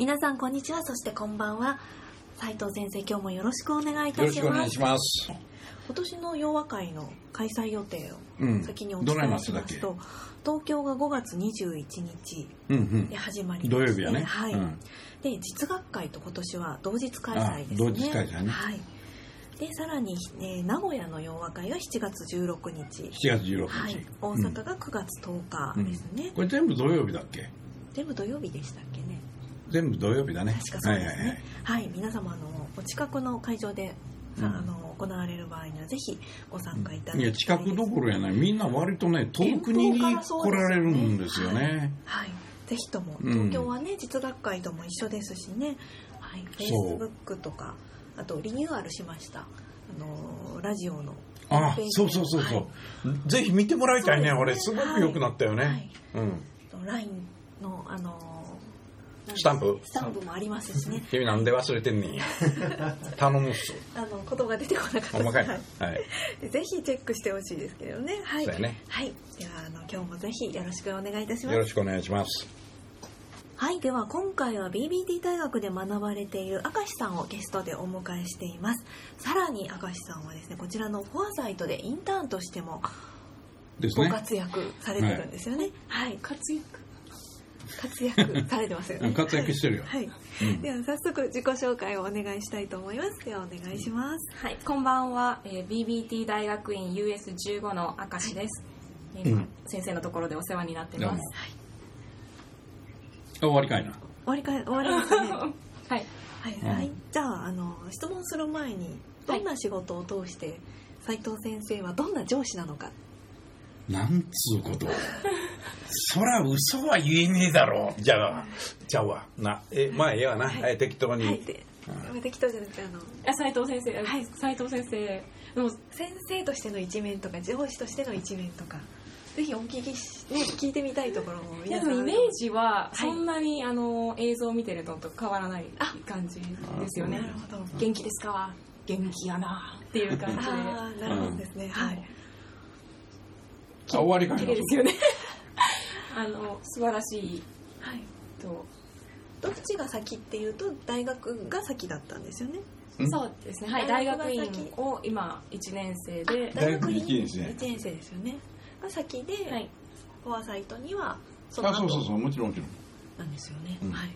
皆さんこんにちは。そしてこんばんは。斉藤先生今日もよろしくお願いいたよろしくお願いします。します今年の洋和会の開催予定をうん。先にお伝えしますと、東京が5月21日うんうん。で始まります、土曜日やね。はい、うん。で実学会と今年は同日開催ですね。あ同日開催ね。はい。でさらに、えー名古屋の洋和会が7月16日。7月16日、はい、大阪が9月10日ですね、これ全部土曜日だっけ？全部土曜日でしたっけね全部土曜日だね。確かそうですね。はいはいはい。はい、皆様あのお近くの会場で、あの行われる場合にはぜひご参加いただきたいいや近くどころやない。みんな割とね遠くに来られるんですよね。はい、ぜひともうん。東京はね、実学会とも一緒ですしね、はい、フェイスブックとかあとリニューアルしました。あのラジオのあそうそうそうそう、はい。ぜひ見てもらいたいね。そう俺ですすねごく良くなったよね、はい。うん。LINE のあのスタンプ。スタンプもありますしね。君なんで忘れてんねんや。頼むっすあの言葉が出てこなかった。ほんまかい。はい。はい。ぜひチェックしてほしいですけどね。はい。そうやね。はい、ではあの今日もぜひよろしくお願いいたします。よろしくお願いします。はい、では今回は BBT 大学で学ばれている明石さんをゲストでお迎えしています。さらに明石さんはですねこちらのフォアサイトでインターンとしてもご活躍されてるんですよね。はい、活躍活躍されてますよね。活躍してるよ、はい、うん。では早速自己紹介をお願いしたいと思います。ではお願いします。はい、こんばんは、えー BBT 大学院 US15 の明石です、えー今うん。先生のところでお世話になってます。あ終わりかいな。終わりか終わりですかね。はい。はい、うん。はい、じゃああの質問する前にどんな仕事を通して斉藤先生はどんな上司なのかなんつうこと。そら嘘は言えねえだろ。じゃあじゃあわなえまあええわな、はい。はい適当に、はい。で適当じゃなくてあのあ斉藤先生、はい。斉藤先生でも先生としての一面とか上司としての一面とかぜひお聞きし、ね、聞いてみたいところもい皆さん。やでもイメージははい。そんなに、あの映像を見てるのと変わらないあ感じですよね。なるほど。元気ですか？元気やなっていう感じで。ああなるほどですね、はいあ終わりか綺麗ですよね。あの素晴らしい。はい。とどっちが先っていうと大学が先だったんですよね。うん？そうですね。はい大大学学が先院を今1年生で。大学一年生。1年生ですよね。が先で、はい。フォアサイトにはそのあ後そうそうそう。もちろんもちろん。なんですよね、うん。はい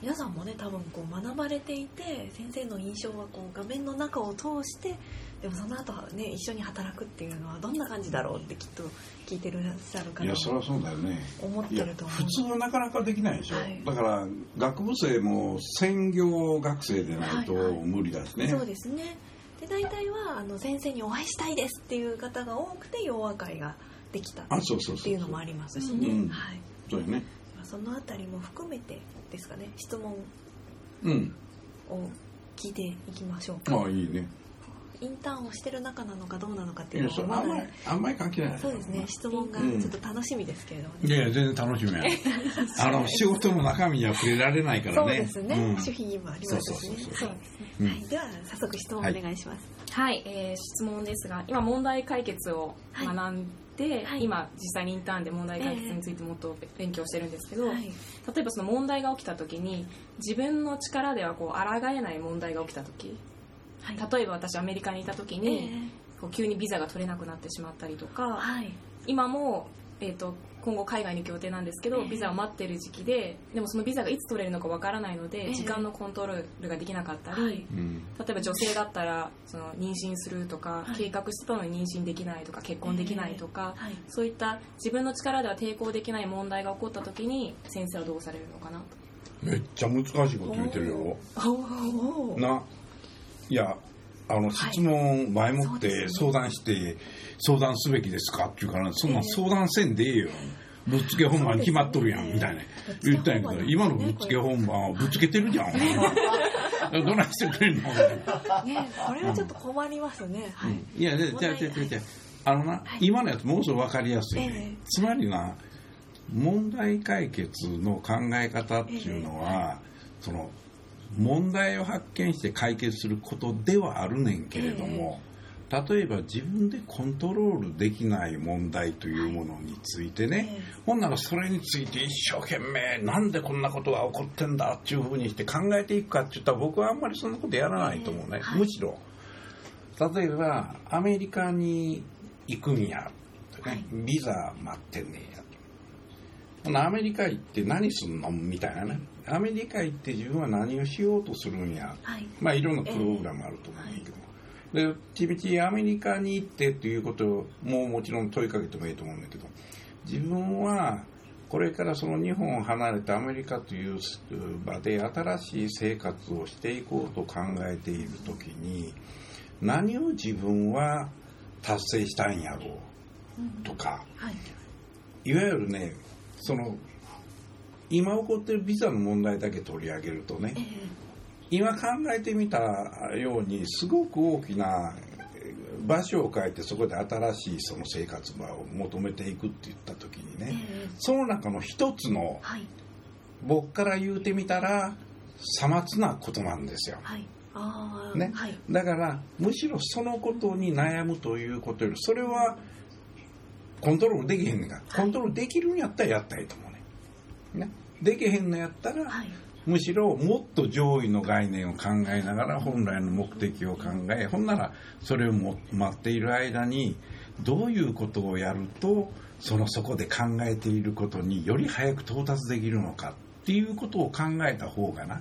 皆さんもね多分こう学ばれていて先生の印象はこう画面の中を通してでもその後はね一緒に働くっていうのはどんな感じだろうってきっと聞いてらっしゃる方もいやそりゃそうだよね。思ってると思う。普通はなかなかできない。でしょ、はいだから学部生も専業学生でないとはいはい。無理だしね、そうですね。で大体はあの先生にお会いしたいですっていう方が多くて洋和会ができたっあそうそうそうていうのもありますしね、うんはい、そうよね。まあそのあたりも含めてですかね質問うんを聞いていきましょうか。ああいいね。インターンをしてる中なのかどうなのかっていうのはまだあんまり関係ない。そうですね。質問がうんちょっと楽しみですけれども。いね、やいや全然楽しみや あの仕事の中身には触れられないからそうねですね、うん。守秘義務ありますしね。ですね。うん。はい、では早速質問お願いします、はい、えー質問ですが今問題解決を学んで、はい。今実際にインターンで問題解決についてもっと勉強してるんですけど、はい。例えばその問題が起きた時に自分の力ではこう抗えない問題が起きた時はい。例えば私アメリカにいた時えに、こう急にビザが取れなくなってしまったりとーかはい。今も、えー、と今後海外に行く予定なんですけど、ええビザを待ってる時期ででもそのビザがいつ取れるのかわからないので、ええ時間のコントロールができなかったり、はい。うん。例えば女性だったらその妊娠するとか、はい。計画してたのに妊娠できないとか結婚できないとか、はい。そういった自分の力では抵抗できない問題が起こった時に先生はどうされるのかなと。めっちゃ難しいこと言ってるよ。おおないやあの質問前もって相談して相談すべきですか？って言うからそんな相談せんでええよ。ぶっつけ本番決まっとるやん、みたいな。言ったんやけど、今のぶっつけ本番はぶっつけてるじゃん。どないしてくれんの？ねこれはちょっと困りますね。はい。いや、じゃあ、じゃあ、じゃあ、のな、今のやつもうすぐ分かりやすい。つまりな、問題解決の考え方っていうのは、その、問題を発見して解決することではあるねんけれども、例えば自分でコントロールできない問題というものについてね、ええ。ほんならそれについて一生懸命なんでこんなことが起こってんだっていうふうにして考えていくかって言ったら僕はあんまりそんなことやらないと思うね、むしろ。例えばアメリカに行くんやとね、ビザ待ってんねんやとほなアメリカ行って何すんのみたいなね。アメリカ行って自分は何をしようとするんや。はい。まあいろんなプログラムあると思うんだけど、でちびちアメリカに行ってっていうことをもうもちろん問いかけてもいいと思うんだけど。自分はこれからその日本を離れてアメリカという場で新しい生活をしていこうと考えている時に何を自分は達成したんやろうとか。はい。いわゆるねその今起こってるビザの問題だけ取り上げるとねえ今考えてみたようにすごく大きなえー場所を変えてそこで新しいその生活場を求めていくって言った時にええねえその中の一つのはい。僕から言うてみたらさまつなことなんですよ。はい。ねはい。だからむしろそのことに悩むということよりそれはコントロールできへんねんから。コントロールできるんやったらやったらいいと思うねね。できへんのやったら、はい。むしろもっと上位の概念を考えながら本来の目的を考えほんならそれをも待っている間にどういうことをやるとそのそこで考えていることにより早く到達できるのかっていうことを考えた方がな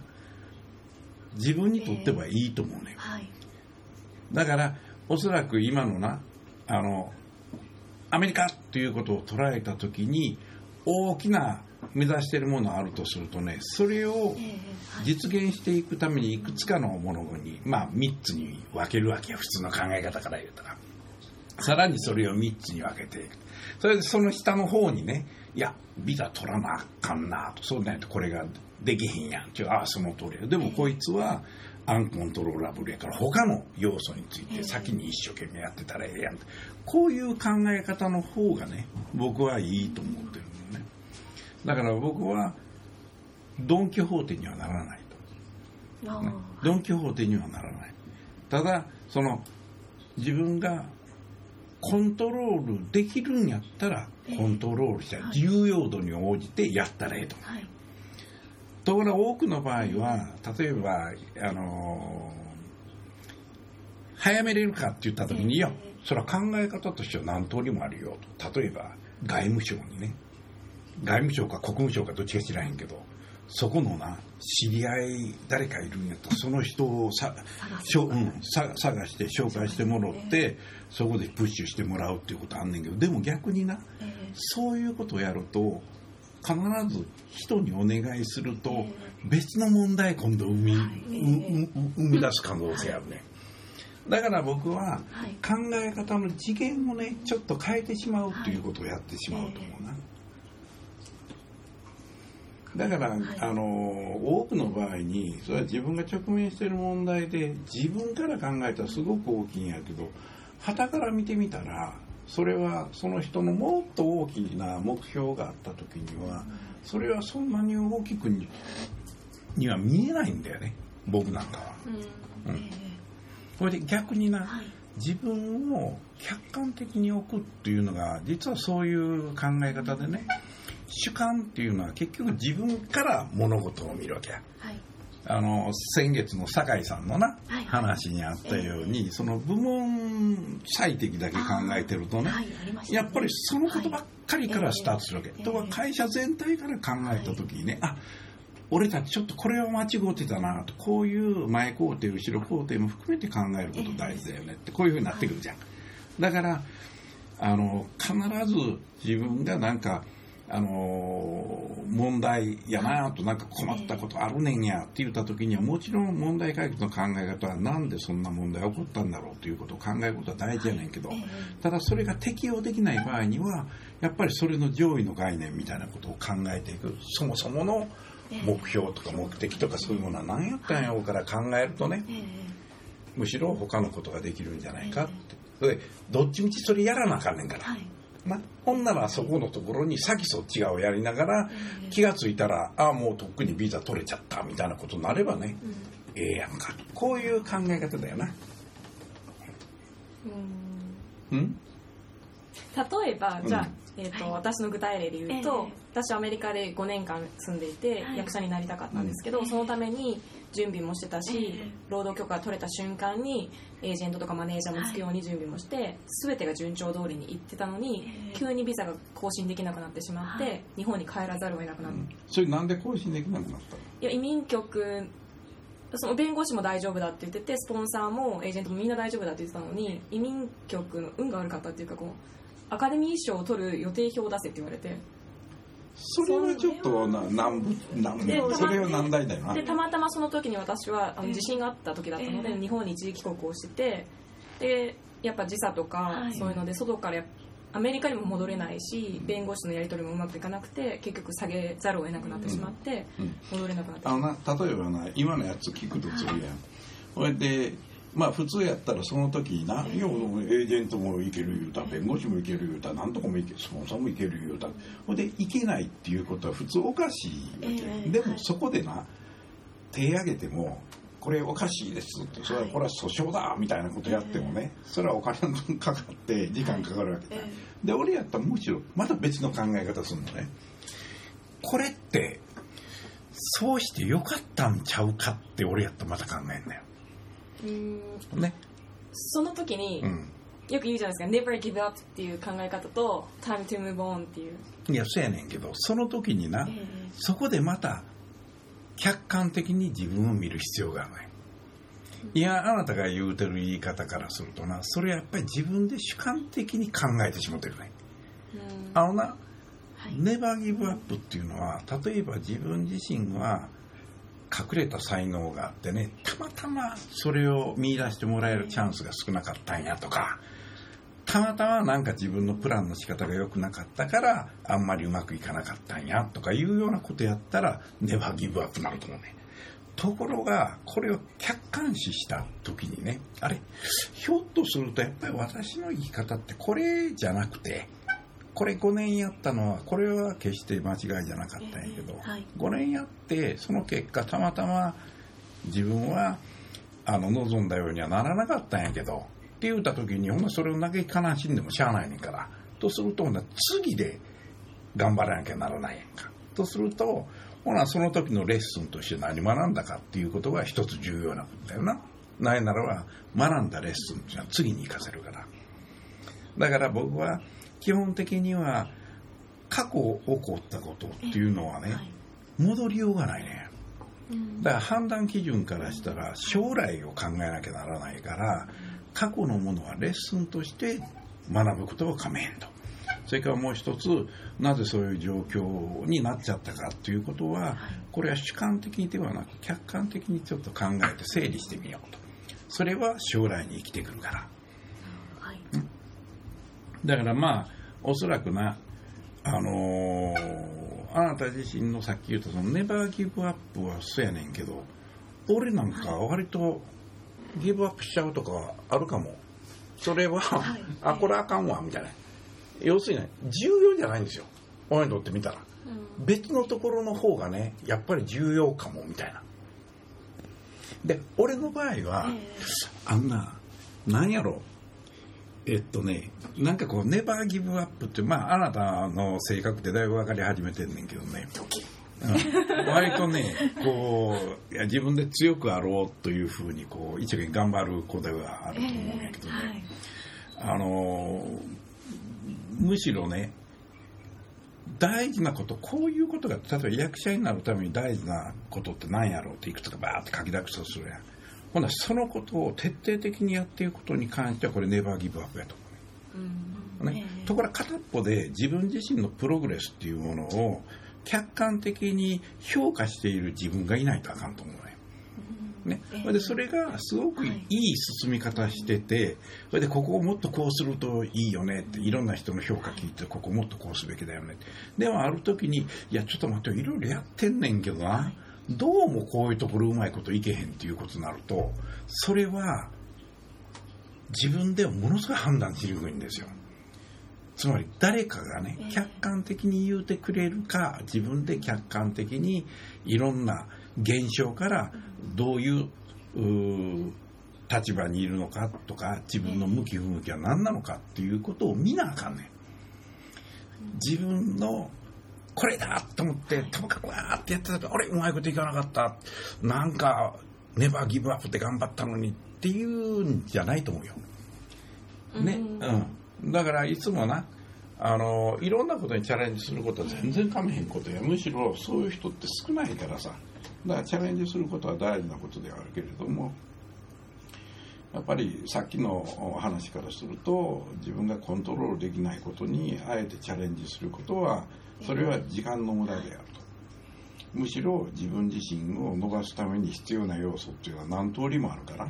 自分にとってはいいと思うね、はい。だからおそらく今のなあのアメリカっていうことを捉えた時に大きな目指しているものがあるとするとねそれを。実現していくためにいくつかのものに、まあ、3つに分けるわけよ。普通の考え方から言うたら。さらにそれを3つに分けて。いくそれでその下の方にねいやビザ取らなあかんなと。そうないとこれができへんやん。ちゅうああその通りや。でもこいつはアンコントローラブルやから他の要素について先に一生懸命やってたらええやん。こういう考え方の方がね僕はいいと思ってるのね。だから僕はドン・キホーテにはならないと。あね。あ。ドン・キホーテにはならない。ただその自分がコントロールできるんやったらコントロールしたはい。重要度に応じてやったらええと。はい。ところが多くの場合は例えばあのー早めれるかって言った時にいやそれは考え方としては何通りもあるよと。例えば外務省にね。外務省か国務省かどっちか知らへんけどそこのな知り合い誰かいるんやったらその人をさしょうん、さ探して紹介してもらってそこでプッシュしてもらうっていうことあんねんけどでも逆になええ。そういうことをやると必ず人にお願いするとえ別の問題今度生み,、生み出す可能性あるね。だから僕ははい。考え方の次元をねちょっと変えてしまうっていうことをやってしまうと思うな、だから、はい。あの多くの場合にそれは自分が直面している問題で自分から考えたらすごく大きいんやけど傍から見てみたらそれはその人のもっと大きな目標があった時にはそれはそんなに大きくにには見えないんだよね僕なんかは。うんれで逆にな、はい。自分を客観的に置くっていうのが実はそういう考え方でね主観っていうのは結局自分から物事を見るわけやはい。あの先月の酒井さんのな、はい。話にあったように、その部門最適だけ考えてるとね。やっぱりそのことばっかりからスタートするわけ、ええとは会社全体から考えた時にね、あ俺たちちょっとこれは間違ってたなとこういう前工程後ろ工程も含めて考えること大事だよねってこういうふうになってくるじゃん、だからあの必ず自分がなんかあのー問題やなとなんか困ったことあるねんやって言った時にはもちろん問題解決の考え方はなんでそんな問題が起こったんだろうということを考えることは大事やねんけど、ただそれが適用できない場合にはやっぱりそれの上位の概念みたいなことを考えていくそもそもの目標とか目的とかそういうものは何やったんやろうから考え。るとねむしろ他のことができるんじゃないかって。それでどっちみちそれやらなあかんねんから、なほんならそこのところに先そっち側をやりながら気がついたらああもうとっくにビザ取れちゃったみたいなことになればね、ええやんか。とこういう考え方だよな。うん。例えばじゃあ、うんえーと私の具体例で言うと、ええ。私アメリカで5年間住んでいて、はい。役者になりたかったんですけど、うん。そのために準備もしてたし、ええ。労働許可が取れた瞬間にエージェントとかマネージャーもつくように準備もして、全てが順調通りにいってたのに、ええ。急にビザが更新できなくなってしまって、はい。日本に帰らざるを得なくなった、いそれなんで更新できなくなったの？や移民局その弁護士も大丈夫だって言っててスポンサーもエージェントもみんな大丈夫だって言ってたのに移民局の運が悪かったっていうかこうアカデミー賞を取る予定表を出せって言われてそれはちょっとな難部難でそれは難題だよな。でたまたまその時に私はあのええ地震があった時だったので、ええ。日本に一時帰国をしててでやっぱ時差とか、はい。そういうので外からやっアメリカにも戻れないし弁護士のやり取りもうまくいかなくて結局下げざるを得なくなってしまって、うん。戻れなくなってしあまっのな例えばな今のやつ聞くとするやん。それでまあ普通やったらその時にな、いやもうエージェントもいける言うた弁護士もいける言うたなんとかもいけるスポンサーもいける言うたほんでいけないっていうことは普通おかしいわけ、ええでもそこでな手挙げてもこれおかしいですってそれはこれは訴訟だみたいなことやってもねそれはお金かかって時間かかるわけだ、えで俺やったらむしろまた別の考え方するのね。これってそうしてよかったんちゃうかって俺やったらまた考えんだようーん。ね。その時に、うん。よく言うじゃないですか。Never give up っていう考え方と Time to move on っていう。いやそうやねんけどその時にな、えそこでまた客観的に自分を見る必要があるねいやあなたが言うてる言い方からするとなそれはやっぱり自分で主観的に考えてしまってるね。うん。あのなはい。ネバーギブアップっていうのは例えば自分自身は隠れた才能があってねたまたまそれを見出してもらえるチャンスが少なかったんやとかたまたまなんか自分のプランの仕方が良くなかったからあんまりうまくいかなかったんやとかいうようなことやったらネバーギブアップなると思うね。ところがこれを客観視した時にねあれ？ひょっとするとやっぱり私の生き方ってこれじゃなくてこれ5年やったのはこれは決して間違いじゃなかったんやけど、ええはい。5年やってその結果たまたま自分はあの望んだようにはならなかったんやけどって言った時にほんなそれを嘆き悲しんでもしゃあないねんからとするとほんな次で頑張らなきゃならないやんか。とするとほなその時のレッスンとして何学んだかっていうことが一つ重要なことだよな。ないならば学んだレッスンっていうのは次に活かせるからだから僕は基本的には過去起こったことっていうのはね、はい。戻りようがないね。うん。だから判断基準からしたら将来を考えなきゃならないから過去のものはレッスンとして学ぶことはかめへんと。それからもう一つなぜそういう状況になっちゃったかということはこれは主観的にではなく客観的にちょっと考えて整理してみようと。それは将来に生きてくるから。はいだからまあおそらくなあのーあなた自身のさっき言ったそのネバーギブアップはそうやねんけど俺なんか割とギブアップしちゃうとかあるかも。それは、はい。あこれあかんわみたいな。要するにね重要じゃないんですよ。俺にとってみたら。別のところの方がねやっぱり重要かもみたいな。で俺の場合は、え。あんな、なんやろ。えっとね、なんかこう、ネバーギブアップって、まあ、あなたの性格ってだいぶ分かり始めてんねんけどね。うん割とね、こう、いや自分で強くあろうというふうに、こう、一生懸命頑張る子ではあると思うんやけどね。はいあのーむしろね大事なことこういうことが例えば役者になるために大事なことって何やろうっていくつかバーって書き出すとするやんほんならそのことを徹底的にやっていくことに関してはこれネバーギブアップやと思うね。うん。ね。ええところが片っぽで自分自身のプログレスっていうものを客観的に評価している自分がいないとあかんと思うね。ね、でそれがすごくい。い進み方してて、それでここをもっとこうするといいよねっていろんな人の評価聞いてここもっとこうすべきだよねって。でもある時にいやちょっと待ってよいろいろやってんねんけどなどうもこういうところうまいこといけへんっていうことになるとそれは自分ではものすごい判断しにくいんですよ。つまり誰かがねええ。客観的に言うてくれるか自分で客観的にいろんな現象からどういううー立場にいるのかとか自分の向き不向きは何なのかっていうことを見なあかんねん。自分のこれだと思ってともかくわーってやってたらあれうまいこといかなかった。なんかネバーギブアップで頑張ったのにっていうんじゃないと思うよ。ね、うん、だからいつもなあのいろんなことにチャレンジすることは全然かめへんことや。むしろそういう人って少ないからさ。だからチャレンジすることは大事なことではあるけれどもやっぱりさっきの話からすると自分がコントロールできないことにあえてチャレンジすることはそれは時間の無駄であると。むしろ自分自身を伸ばすために必要な要素っていうのは何通りもあるから。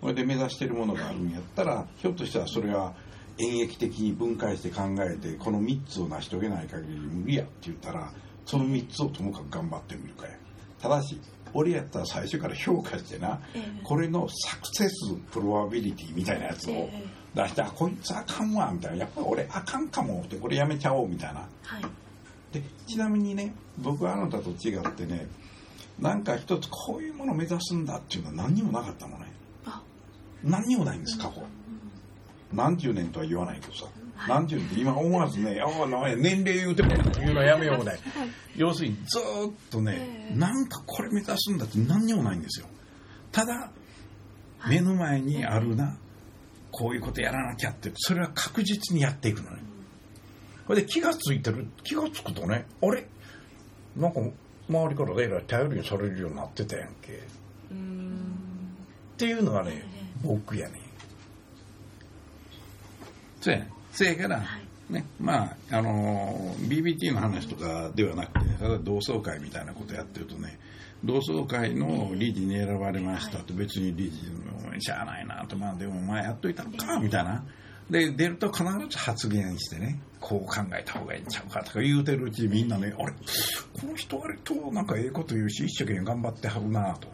それで目指しているものがあるんやったらひょっとしたらそれは演劇的に分解して考えてこの3つを成し遂げない限り無理やって言ったらその3つをともかく頑張ってみるかや。ただし俺やったら最初から評価してなこれのサクセスプロバビリティみたいなやつを出してあこいつあかんわみたいな。やっぱり俺あかんかもってこれやめちゃおうみたいな。はいでちなみにね僕はあなたと違ってねなんか一つこういうものを目指すんだっていうのは何にもなかったのね。あ。何にもないんです過去。何十年とは言わないけどさ。何十年って今思わずね ああ年齢言うても言うのやめようね 要するにずーっとねええ。なんかこれ目指すんだって何にもないんですよ。ただ目の前にあるなこういうことやらなきゃってそれは確実にやっていくのねこれで気がついてる気がつくとねあれ？なんか周りからえらい頼りにされるようになってたやんけ。んていうのがね僕やねそうやね。せやから、ねまああのー BBT の話とかではなくてただ同窓会みたいなことやってるとね同窓会の理事に選ばれましたって別に理事のしゃあないなとまあでもお前やっといたのかみたいなで出ると必ず発言してねこう考えた方がいいんちゃうかとか言うてるうちにみんなねあれ？この人割となんかええこと言うし一生懸命頑張ってはるなと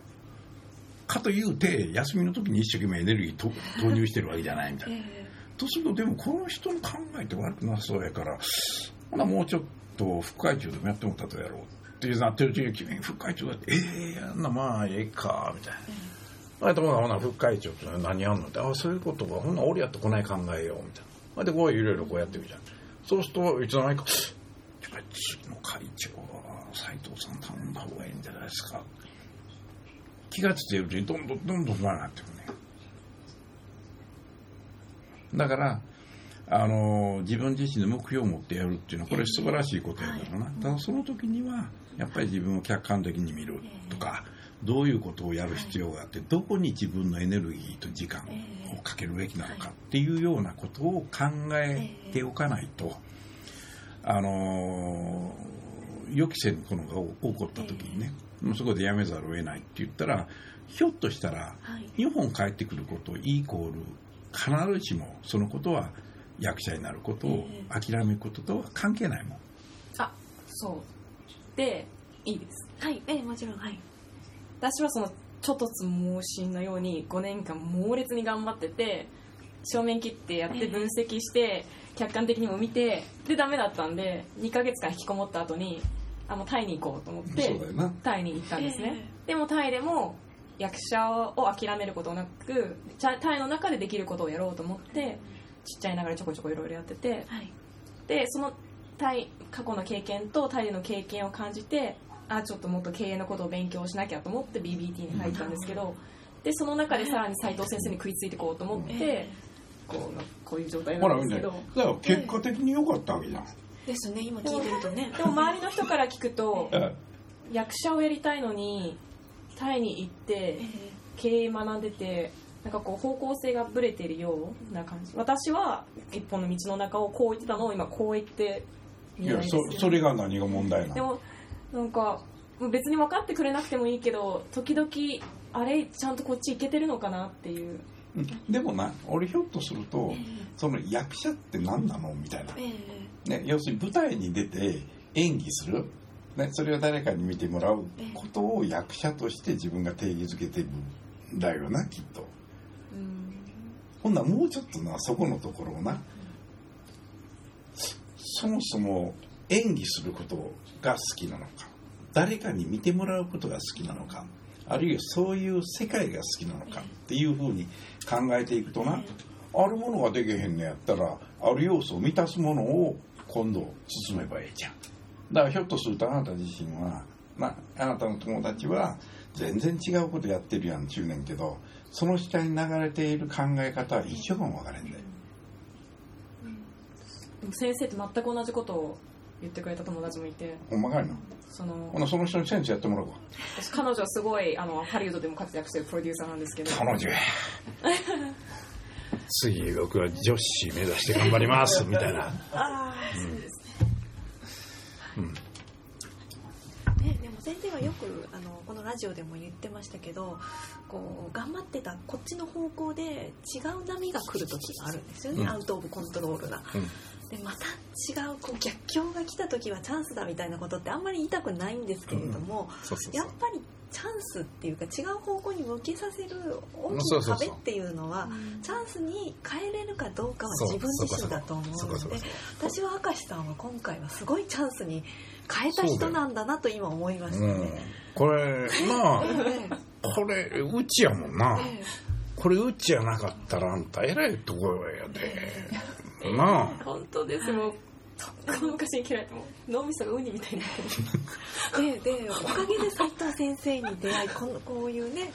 かというて休みの時に一生懸命エネルギーと投入してるわけじゃないみたいな。とするとでもこの人の考えって悪くなさそうやからほなもうちょっと副会長でもやってもらったとやろうってなってるうちに君副会長だってええやんなまあええかみたいな。あとほな副会長って何やんのってあそういうことか。ほんなら俺やってこない考えよう。みたいな。でこういろいろこうやっていくじゃん。そうするといつの間にかやっ次の会長は斎藤さん頼んだ方がいいんじゃないですか。気がついてるうちにどんどんどんどん前になってくるね。だからあの自分自身の目標を持ってやるっていうのはこれ素晴らしいことやからな、ただその時にはやっぱり自分を客観的に見るとかどういうことをやる必要があってどこに自分のエネルギーと時間をかけるべきなのかっていうようなことを考えておかないとあの予期せぬものが起こった時にねそこでやめざるを得ないって言ったらひょっとしたら日本帰ってくることイコール必ずしもそのことは役者になることを諦めることとは関係ないもん。あそう。でいいです。はい。ええもちろん。はい私はそのちょっとつ盲信のように5年間猛烈に頑張ってて正面切ってやって分析して客観的にも見てでダメだったんで2ヶ月間引きこもった後にあもうタイに行こうと思ってそうだよな。タイに行ったんですね、でもタイでも役者を諦めることなくタイの中でできることをやろうと思ってちっちゃいながらちょこちょこいろいろやってて。はい。でそのタイ過去の経験とタイでの経験を感じてあちょっともっと経営のことを勉強しなきゃと思って BBT に入ったんですけど、でその中でさらに斉藤先生に食いついていこうと思って、えこうこういう状態なんですけど。だから結果的に良かったわけじゃん。ですね今聞いてるとね。でも周りの人から聞くと え役者をやりたいのにタイに行ってえ経営学んでてなんかこう方向性がぶれてるような感じ。私は一本の道の中をこう言ってたのを今こう言っていやそそれが何が問題なの？でもなんか別に分かってくれなくてもいいけど時々あれちゃんとこっち行けてるのかなっていう。うん。でもな俺ひょっとするとその役者って何なのみたいな、えね、要するに舞台に出て演技する、ね、それを誰かに見てもらう。ことを役者として自分が定義づけてるんだよなきっと。ほんならもうちょっとなそこのところをな。そもそも演技することが好きなのか誰かに見てもらうことが好きなのかあるいはそういう世界が好きなのかっていうふうに考えていくとなあるものができへんのやったらある要素を満たすものを今度進めばええじゃん。だからひょっとするとあなた自身は、まあ、なたの友達は全然違うことやってるやんちゅうねんけどその下に流れている考え方は一緒かも分からへんで、でも先生と全く同じことを言ってくれた友達もいて。ほんまかいな。そのほなその人に先生やってもらうわ私彼女はすごいあのハリウッドでも活躍してるプロデューサーなんですけど。彼女や。次僕は女子目指して頑張りますみたいな。ああそうですうん。ね。ねでも先生はよくあのこのラジオでも言ってましたけどこう頑張ってたこっちの方向で違う波が来る時があるんですよね、うん。アウト・オブ・コントロールな。うん。でまた違うこう逆境た時はチャンスだみたいなことってあんまり言いたくないんですけれども、そうそうそう。やっぱりチャンスっていうか違う方向に向けさせる大きなそうそうそう壁っていうのはチャンスに変えれるかどうかは自分自身だと思うので私は明石さんは今回はすごいチャンスに変えた人なんだなと今思いましたうん。ね。これまあえこれうちやもんな。ええ。これうちやなかったらあんたえらいところやで。なあ。本当です。もうとっくの昔に嫌いてもう脳みそがウニみたいになってる。えででおかげで斉藤先生に出会いこのこういうね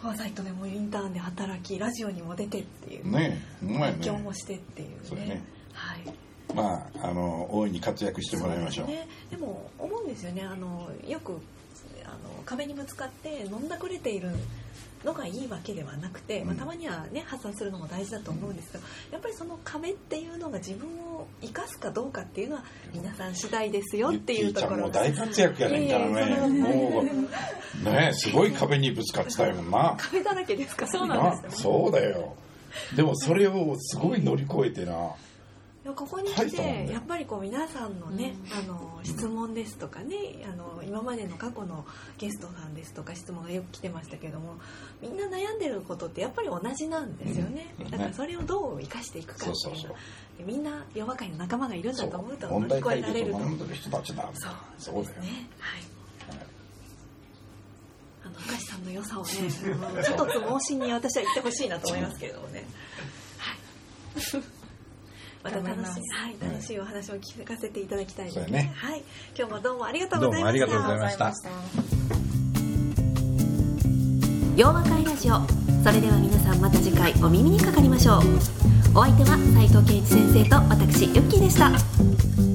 フォアサイトでもインターンで働きラジオにも出てっていうね勉強ね。もしてっていうね。そうやね。はい。まああの大いに活躍してもらいましょう。ですね、でも思うんですよね。あのよくあの壁にぶつかって飲んだくれているのがいいわけではなくて、まあ、うんたまにはね発散するのも大事だと思うんですけどやっぱりその壁っていうのが自分を生かすかどうかっていうのは皆さん次第ですよっていうところ大活躍やねんからね。もうねすごい壁にぶつかってたよな壁だらけですからそうなんなそうだよ。でもそれをすごい乗り越えてなここに来てやっぱりこう皆さんのね、あの質問ですとかねあの今までの過去のゲストさんですとか質問がよく来てましたけどもみんな悩んでることってやっぱり同じなんですよね、うん。だからそれをどう生かしていくかっていう。のそうそうそう。でみんな弱会の仲間がいるんだと思うと乗り越えられるとそうそうだよね。はい。あの明石さんの良さをねあの一つ盲信に私は言ってほしいなと思いますけれどもね。はいまた楽しい、はい、楽しいお話を聞かせていただきたいですそうやね。はい、今日もどうもありがとうございました。どうもありがとうございました。洋和会ラジオ。それでは皆さんまた次回お耳にかかりましょう。お相手は斉藤圭一先生と私ユッキーでした